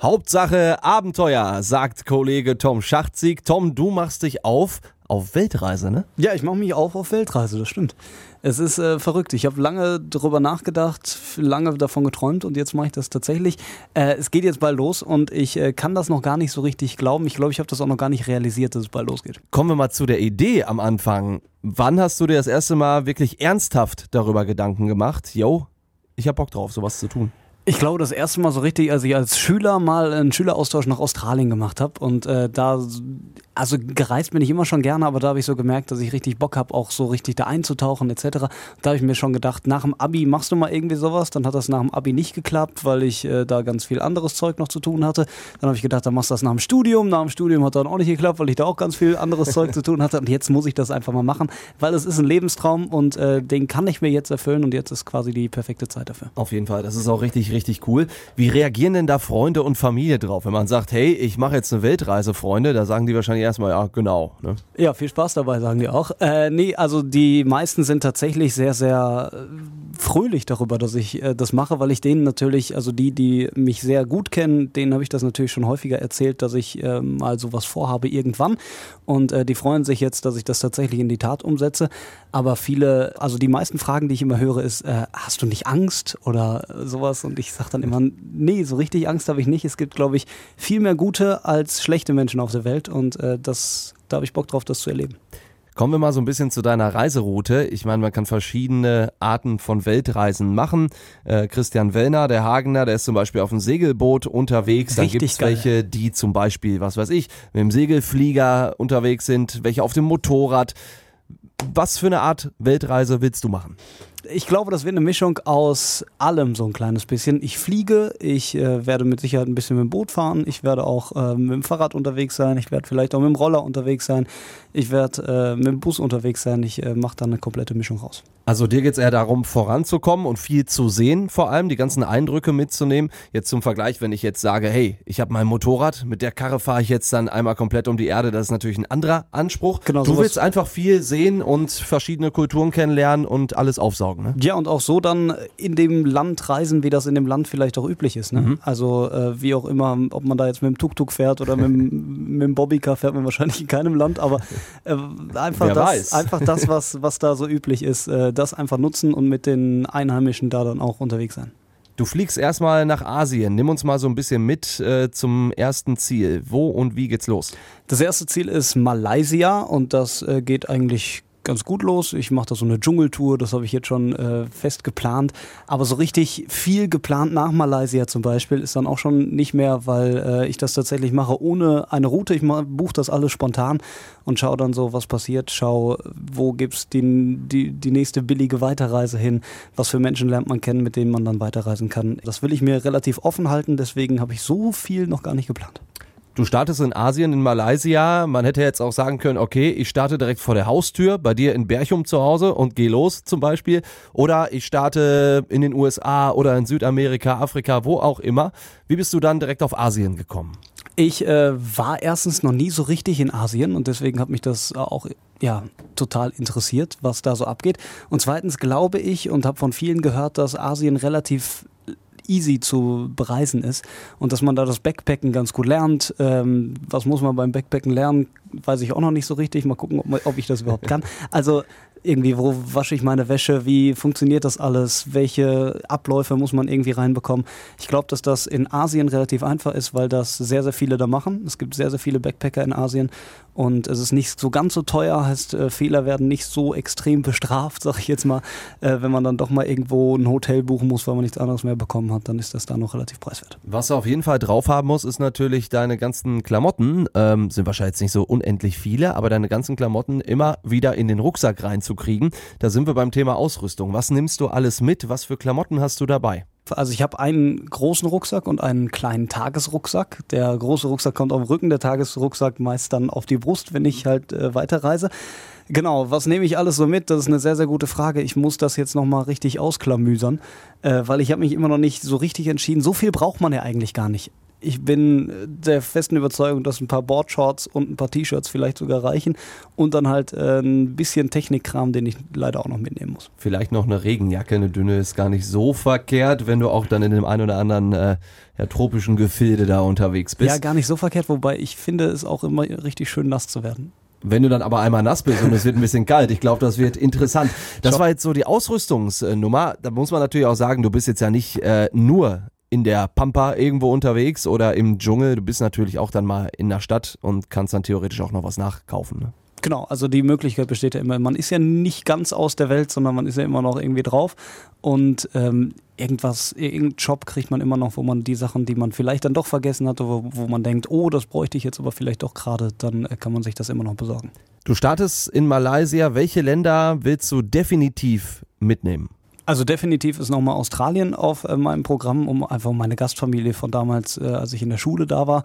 Hauptsache Abenteuer, sagt Kollege Tom Schachtzig. Tom, du machst dich auf auf Weltreise, ne? Ja, ich mache mich auf auf Weltreise, das stimmt. Es ist äh, verrückt. Ich habe lange darüber nachgedacht, lange davon geträumt und jetzt mache ich das tatsächlich. Äh, es geht jetzt bald los und ich äh, kann das noch gar nicht so richtig glauben. Ich glaube, ich habe das auch noch gar nicht realisiert, dass es bald losgeht. Kommen wir mal zu der Idee am Anfang. Wann hast du dir das erste Mal wirklich ernsthaft darüber Gedanken gemacht? Yo, ich habe Bock drauf, sowas zu tun. Ich glaube, das erste Mal so richtig, als ich als Schüler mal einen Schüleraustausch nach Australien gemacht habe und äh, da also gereist bin ich immer schon gerne, aber da habe ich so gemerkt, dass ich richtig Bock habe, auch so richtig da einzutauchen etc. Da habe ich mir schon gedacht, nach dem Abi machst du mal irgendwie sowas. Dann hat das nach dem Abi nicht geklappt, weil ich äh, da ganz viel anderes Zeug noch zu tun hatte. Dann habe ich gedacht, dann machst du das nach dem Studium. Nach dem Studium hat dann auch nicht geklappt, weil ich da auch ganz viel anderes Zeug zu tun hatte. Und jetzt muss ich das einfach mal machen, weil es ist ein Lebenstraum und äh, den kann ich mir jetzt erfüllen und jetzt ist quasi die perfekte Zeit dafür. Auf jeden Fall, das ist auch richtig, richtig cool. Wie reagieren denn da Freunde und Familie drauf, wenn man sagt, hey, ich mache jetzt eine Weltreise, Freunde? Da sagen die wahrscheinlich erstmal, ja, genau. Ne? Ja, viel Spaß dabei, sagen die auch. Äh, nee, also die meisten sind tatsächlich sehr, sehr äh, fröhlich darüber, dass ich äh, das mache, weil ich denen natürlich, also die, die mich sehr gut kennen, denen habe ich das natürlich schon häufiger erzählt, dass ich äh, mal sowas vorhabe irgendwann. Und äh, die freuen sich jetzt, dass ich das tatsächlich in die Tat umsetze. Aber viele, also die meisten Fragen, die ich immer höre, ist, äh, hast du nicht Angst oder sowas? Und ich sage dann immer, nee, so richtig Angst habe ich nicht. Es gibt, glaube ich, viel mehr gute als schlechte Menschen auf der Welt. Und äh, das, da habe ich Bock drauf, das zu erleben. Kommen wir mal so ein bisschen zu deiner Reiseroute. Ich meine, man kann verschiedene Arten von Weltreisen machen. Äh, Christian Wellner, der Hagener, der ist zum Beispiel auf dem Segelboot unterwegs. Dann gibt es welche, die zum Beispiel, was weiß ich, mit dem Segelflieger unterwegs sind, welche auf dem Motorrad. Was für eine Art Weltreise willst du machen? Ich glaube, das wird eine Mischung aus allem so ein kleines bisschen. Ich fliege, ich äh, werde mit Sicherheit ein bisschen mit dem Boot fahren, ich werde auch äh, mit dem Fahrrad unterwegs sein, ich werde vielleicht auch mit dem Roller unterwegs sein, ich werde äh, mit dem Bus unterwegs sein, ich äh, mache da eine komplette Mischung raus. Also dir geht es eher darum, voranzukommen und viel zu sehen, vor allem die ganzen Eindrücke mitzunehmen. Jetzt zum Vergleich, wenn ich jetzt sage, hey, ich habe mein Motorrad, mit der Karre fahre ich jetzt dann einmal komplett um die Erde, das ist natürlich ein anderer Anspruch. Genau, du willst einfach viel sehen und verschiedene Kulturen kennenlernen und alles aufsaugen. Ne? Ja, und auch so dann in dem Land reisen, wie das in dem Land vielleicht auch üblich ist. Ne? Mhm. Also äh, wie auch immer, ob man da jetzt mit dem Tuk-Tuk fährt oder mit dem, mit dem Bobbycar fährt man wahrscheinlich in keinem Land, aber äh, einfach, das, einfach das, was, was da so üblich ist. Äh, das einfach nutzen und mit den Einheimischen da dann auch unterwegs sein. Du fliegst erstmal nach Asien. Nimm uns mal so ein bisschen mit äh, zum ersten Ziel. Wo und wie geht's los? Das erste Ziel ist Malaysia und das äh, geht eigentlich ganz gut los. Ich mache da so eine Dschungeltour, das habe ich jetzt schon äh, fest geplant. Aber so richtig viel geplant nach Malaysia zum Beispiel ist dann auch schon nicht mehr, weil äh, ich das tatsächlich mache ohne eine Route. Ich buche das alles spontan und schaue dann so, was passiert. Schau, wo gibt's die, die, die nächste billige Weiterreise hin? Was für Menschen lernt man kennen, mit denen man dann weiterreisen kann? Das will ich mir relativ offen halten, deswegen habe ich so viel noch gar nicht geplant. Du startest in Asien, in Malaysia. Man hätte jetzt auch sagen können, okay, ich starte direkt vor der Haustür, bei dir in Berchum zu Hause und geh los zum Beispiel. Oder ich starte in den USA oder in Südamerika, Afrika, wo auch immer. Wie bist du dann direkt auf Asien gekommen? Ich äh, war erstens noch nie so richtig in Asien und deswegen hat mich das auch ja total interessiert, was da so abgeht. Und zweitens glaube ich und habe von vielen gehört, dass Asien relativ easy zu bereisen ist und dass man da das Backpacken ganz gut lernt. Ähm, was muss man beim Backpacken lernen, weiß ich auch noch nicht so richtig. Mal gucken, ob, ob ich das überhaupt kann. Also irgendwie, wo wasche ich meine Wäsche, wie funktioniert das alles, welche Abläufe muss man irgendwie reinbekommen. Ich glaube, dass das in Asien relativ einfach ist, weil das sehr, sehr viele da machen. Es gibt sehr, sehr viele Backpacker in Asien und es ist nicht so ganz so teuer, heißt äh, Fehler werden nicht so extrem bestraft, sag ich jetzt mal. Äh, wenn man dann doch mal irgendwo ein Hotel buchen muss, weil man nichts anderes mehr bekommen hat, dann ist das da noch relativ preiswert. Was du auf jeden Fall drauf haben muss, ist natürlich deine ganzen Klamotten, ähm, sind wahrscheinlich nicht so unendlich viele, aber deine ganzen Klamotten immer wieder in den Rucksack rein kriegen. Da sind wir beim Thema Ausrüstung. Was nimmst du alles mit? Was für Klamotten hast du dabei? Also ich habe einen großen Rucksack und einen kleinen Tagesrucksack. Der große Rucksack kommt auf den Rücken, der Tagesrucksack meist dann auf die Brust, wenn ich halt äh, weiterreise. Genau, was nehme ich alles so mit? Das ist eine sehr, sehr gute Frage. Ich muss das jetzt nochmal richtig ausklamüsern, äh, weil ich habe mich immer noch nicht so richtig entschieden. So viel braucht man ja eigentlich gar nicht ich bin der festen Überzeugung, dass ein paar Boardshorts und ein paar T-Shirts vielleicht sogar reichen und dann halt äh, ein bisschen Technikkram, den ich leider auch noch mitnehmen muss. Vielleicht noch eine Regenjacke, eine dünne ist gar nicht so verkehrt, wenn du auch dann in dem einen oder anderen äh, ja, tropischen Gefilde da unterwegs bist. Ja, gar nicht so verkehrt, wobei ich finde es auch immer richtig schön nass zu werden. Wenn du dann aber einmal nass bist und es wird ein bisschen kalt, ich glaube, das wird interessant. Das war jetzt so die Ausrüstungsnummer. Da muss man natürlich auch sagen, du bist jetzt ja nicht äh, nur in der Pampa irgendwo unterwegs oder im Dschungel. Du bist natürlich auch dann mal in der Stadt und kannst dann theoretisch auch noch was nachkaufen. Ne? Genau, also die Möglichkeit besteht ja immer. Man ist ja nicht ganz aus der Welt, sondern man ist ja immer noch irgendwie drauf. Und ähm, irgendwas, irgendeinen Job kriegt man immer noch, wo man die Sachen, die man vielleicht dann doch vergessen hatte, wo, wo man denkt, oh, das bräuchte ich jetzt aber vielleicht doch gerade, dann äh, kann man sich das immer noch besorgen. Du startest in Malaysia. Welche Länder willst du definitiv mitnehmen? Also definitiv ist nochmal Australien auf äh, meinem Programm, um einfach meine Gastfamilie von damals, äh, als ich in der Schule da war,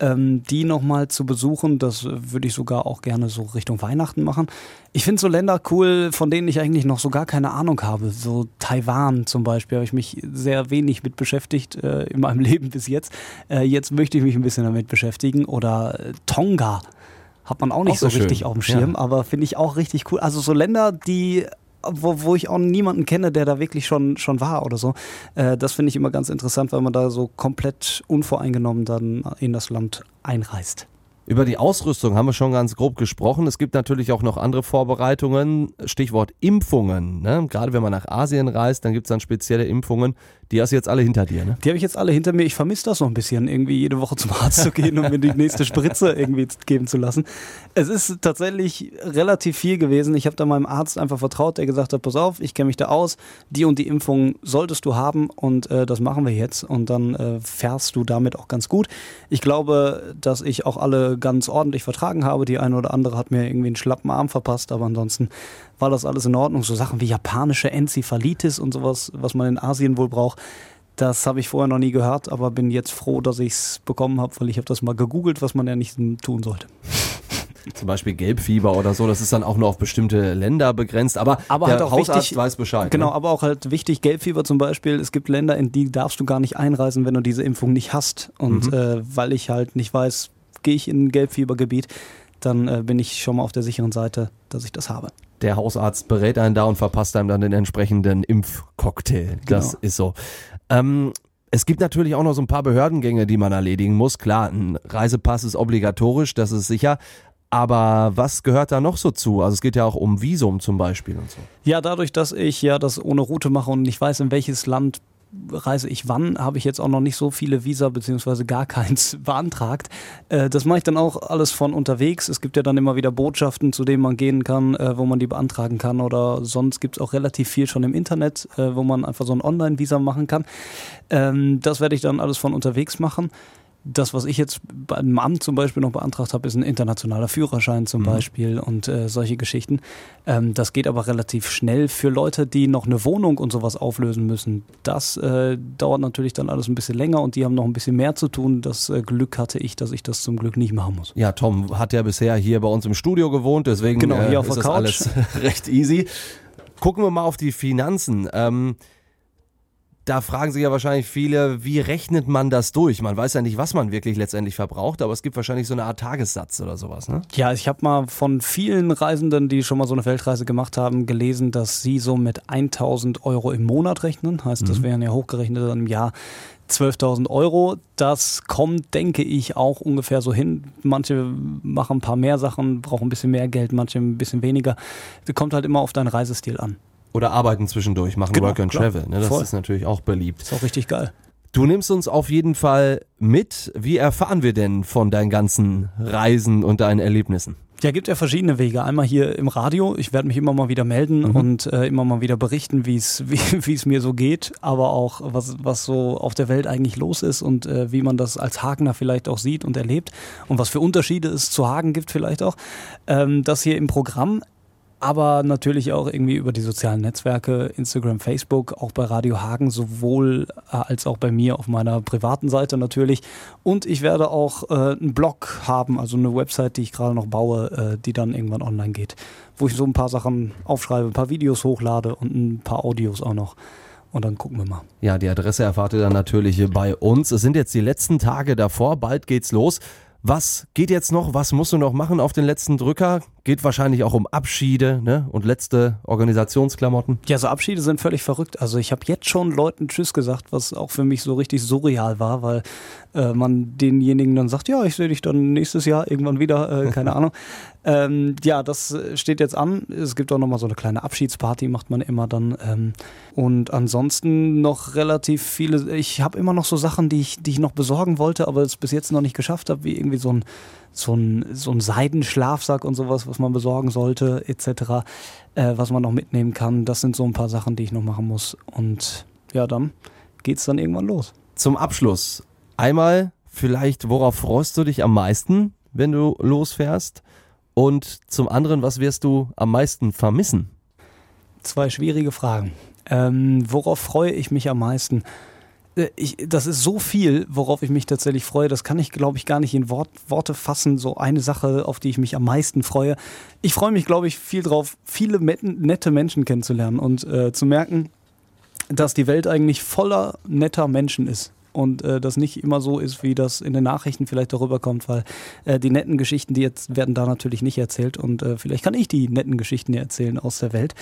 ähm, die nochmal zu besuchen. Das würde ich sogar auch gerne so Richtung Weihnachten machen. Ich finde so Länder cool, von denen ich eigentlich noch so gar keine Ahnung habe. So Taiwan zum Beispiel habe ich mich sehr wenig mit beschäftigt äh, in meinem Leben bis jetzt. Äh, jetzt möchte ich mich ein bisschen damit beschäftigen. Oder äh, Tonga hat man auch nicht auch so, so richtig auf dem Schirm, ja. aber finde ich auch richtig cool. Also so Länder, die wo, wo ich auch niemanden kenne, der da wirklich schon, schon war oder so. Äh, das finde ich immer ganz interessant, weil man da so komplett unvoreingenommen dann in das Land einreist. Über die Ausrüstung haben wir schon ganz grob gesprochen. Es gibt natürlich auch noch andere Vorbereitungen. Stichwort Impfungen. Ne? Gerade wenn man nach Asien reist, dann gibt es dann spezielle Impfungen. Die hast du jetzt alle hinter dir, ne? Die habe ich jetzt alle hinter mir. Ich vermisse das noch ein bisschen, irgendwie jede Woche zum Arzt zu gehen und mir die nächste Spritze irgendwie geben zu lassen. Es ist tatsächlich relativ viel gewesen. Ich habe da meinem Arzt einfach vertraut, der gesagt hat, pass auf, ich kenne mich da aus, die und die Impfung solltest du haben und äh, das machen wir jetzt. Und dann äh, fährst du damit auch ganz gut. Ich glaube, dass ich auch alle ganz ordentlich vertragen habe. Die eine oder andere hat mir irgendwie einen schlappen Arm verpasst, aber ansonsten war das alles in Ordnung. So Sachen wie japanische Enzephalitis und sowas, was man in Asien wohl braucht. Das habe ich vorher noch nie gehört, aber bin jetzt froh, dass ich es bekommen habe, weil ich habe das mal gegoogelt, was man ja nicht tun sollte. Zum Beispiel Gelbfieber oder so, das ist dann auch nur auf bestimmte Länder begrenzt, aber, aber der halt auch Hausarzt wichtig, weiß Bescheid. Genau, ne? aber auch halt wichtig, Gelbfieber zum Beispiel, es gibt Länder, in die darfst du gar nicht einreisen, wenn du diese Impfung nicht hast. Und mhm. äh, weil ich halt nicht weiß, gehe ich in ein Gelbfiebergebiet, dann äh, bin ich schon mal auf der sicheren Seite, dass ich das habe der Hausarzt berät einen da und verpasst einem dann den entsprechenden Impfcocktail. Das genau. ist so. Ähm, es gibt natürlich auch noch so ein paar Behördengänge, die man erledigen muss. Klar, ein Reisepass ist obligatorisch, das ist sicher. Aber was gehört da noch so zu? Also es geht ja auch um Visum zum Beispiel und so. Ja, dadurch, dass ich ja das ohne Route mache und nicht weiß, in welches Land reise ich wann, habe ich jetzt auch noch nicht so viele Visa beziehungsweise gar keins beantragt. Äh, das mache ich dann auch alles von unterwegs. Es gibt ja dann immer wieder Botschaften, zu denen man gehen kann, äh, wo man die beantragen kann oder sonst gibt es auch relativ viel schon im Internet, äh, wo man einfach so ein Online-Visa machen kann. Ähm, das werde ich dann alles von unterwegs machen das, was ich jetzt beim Amt zum Beispiel noch beantragt habe, ist ein internationaler Führerschein zum mhm. Beispiel und äh, solche Geschichten. Ähm, das geht aber relativ schnell für Leute, die noch eine Wohnung und sowas auflösen müssen. Das äh, dauert natürlich dann alles ein bisschen länger und die haben noch ein bisschen mehr zu tun. Das äh, Glück hatte ich, dass ich das zum Glück nicht machen muss. Ja, Tom hat ja bisher hier bei uns im Studio gewohnt, deswegen genau, hier äh, auf ist das alles recht easy. Gucken wir mal auf die Finanzen. Ähm, da fragen sich ja wahrscheinlich viele, wie rechnet man das durch? Man weiß ja nicht, was man wirklich letztendlich verbraucht, aber es gibt wahrscheinlich so eine Art Tagessatz oder sowas, ne? Ja, ich habe mal von vielen Reisenden, die schon mal so eine Weltreise gemacht haben, gelesen, dass sie so mit 1000 Euro im Monat rechnen. Heißt, das mhm. wären ja hochgerechnet dann im Jahr 12.000 Euro. Das kommt, denke ich, auch ungefähr so hin. Manche machen ein paar mehr Sachen, brauchen ein bisschen mehr Geld, manche ein bisschen weniger. Das kommt halt immer auf deinen Reisestil an. Oder arbeiten zwischendurch, machen genau, Work and klar. Travel. Ne? Das Voll. ist natürlich auch beliebt. Ist auch richtig geil. Du nimmst uns auf jeden Fall mit. Wie erfahren wir denn von deinen ganzen Reisen und deinen Erlebnissen? Ja, gibt ja verschiedene Wege. Einmal hier im Radio. Ich werde mich immer mal wieder melden mhm. und äh, immer mal wieder berichten, wie es wie es mir so geht, aber auch was was so auf der Welt eigentlich los ist und äh, wie man das als Hagener vielleicht auch sieht und erlebt und was für Unterschiede es zu Hagen gibt vielleicht auch. Ähm, das hier im Programm aber natürlich auch irgendwie über die sozialen Netzwerke, Instagram, Facebook, auch bei Radio Hagen, sowohl äh, als auch bei mir auf meiner privaten Seite natürlich. Und ich werde auch äh, einen Blog haben, also eine Website, die ich gerade noch baue, äh, die dann irgendwann online geht, wo ich so ein paar Sachen aufschreibe, ein paar Videos hochlade und ein paar Audios auch noch. und dann gucken wir mal. Ja, die Adresse erfahrt ihr dann natürlich bei uns. Es sind jetzt die letzten Tage davor, bald geht's los. Was geht jetzt noch? Was musst du noch machen auf den letzten Drücker? Geht wahrscheinlich auch um Abschiede ne? und letzte Organisationsklamotten. Ja, so Abschiede sind völlig verrückt. Also ich habe jetzt schon Leuten Tschüss gesagt, was auch für mich so richtig surreal war, weil äh, man denjenigen dann sagt, ja, ich sehe dich dann nächstes Jahr irgendwann wieder, äh, keine Ahnung. Ähm, ja, das steht jetzt an. Es gibt auch nochmal so eine kleine Abschiedsparty, macht man immer dann. Ähm, und ansonsten noch relativ viele, ich habe immer noch so Sachen, die ich, die ich noch besorgen wollte, aber es bis jetzt noch nicht geschafft habe, wie irgendwie so ein so ein, so ein Seidenschlafsack und sowas, was man besorgen sollte, etc., äh, was man noch mitnehmen kann. Das sind so ein paar Sachen, die ich noch machen muss. Und ja, dann geht's dann irgendwann los. Zum Abschluss einmal vielleicht, worauf freust du dich am meisten, wenn du losfährst? Und zum anderen, was wirst du am meisten vermissen? Zwei schwierige Fragen. Ähm, worauf freue ich mich am meisten? Äh, ich, das ist so viel, worauf ich mich tatsächlich freue. Das kann ich, glaube ich, gar nicht in Wort, Worte fassen. So eine Sache, auf die ich mich am meisten freue. Ich freue mich, glaube ich, viel drauf, viele nette Menschen kennenzulernen und äh, zu merken, dass die Welt eigentlich voller netter Menschen ist und äh, das nicht immer so ist, wie das in den Nachrichten vielleicht darüber kommt, weil äh, die netten Geschichten, die jetzt werden da natürlich nicht erzählt und äh, vielleicht kann ich die netten Geschichten erzählen aus der Welt.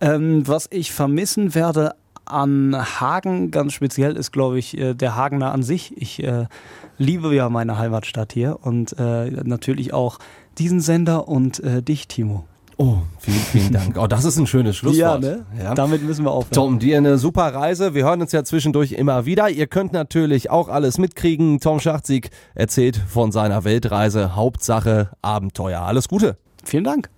Ähm, was ich vermissen werde an Hagen ganz speziell ist, glaube ich, äh, der Hagener an sich. Ich äh, liebe ja meine Heimatstadt hier und äh, natürlich auch diesen Sender und äh, dich, Timo. Oh, vielen, vielen Dank. Oh, das ist ein schönes Schlusswort. Ja, ne? Ja. Damit müssen wir aufhören. Tom, dir eine super Reise. Wir hören uns ja zwischendurch immer wieder. Ihr könnt natürlich auch alles mitkriegen. Tom Schachtzig erzählt von seiner Weltreise. Hauptsache Abenteuer. Alles Gute. Vielen Dank.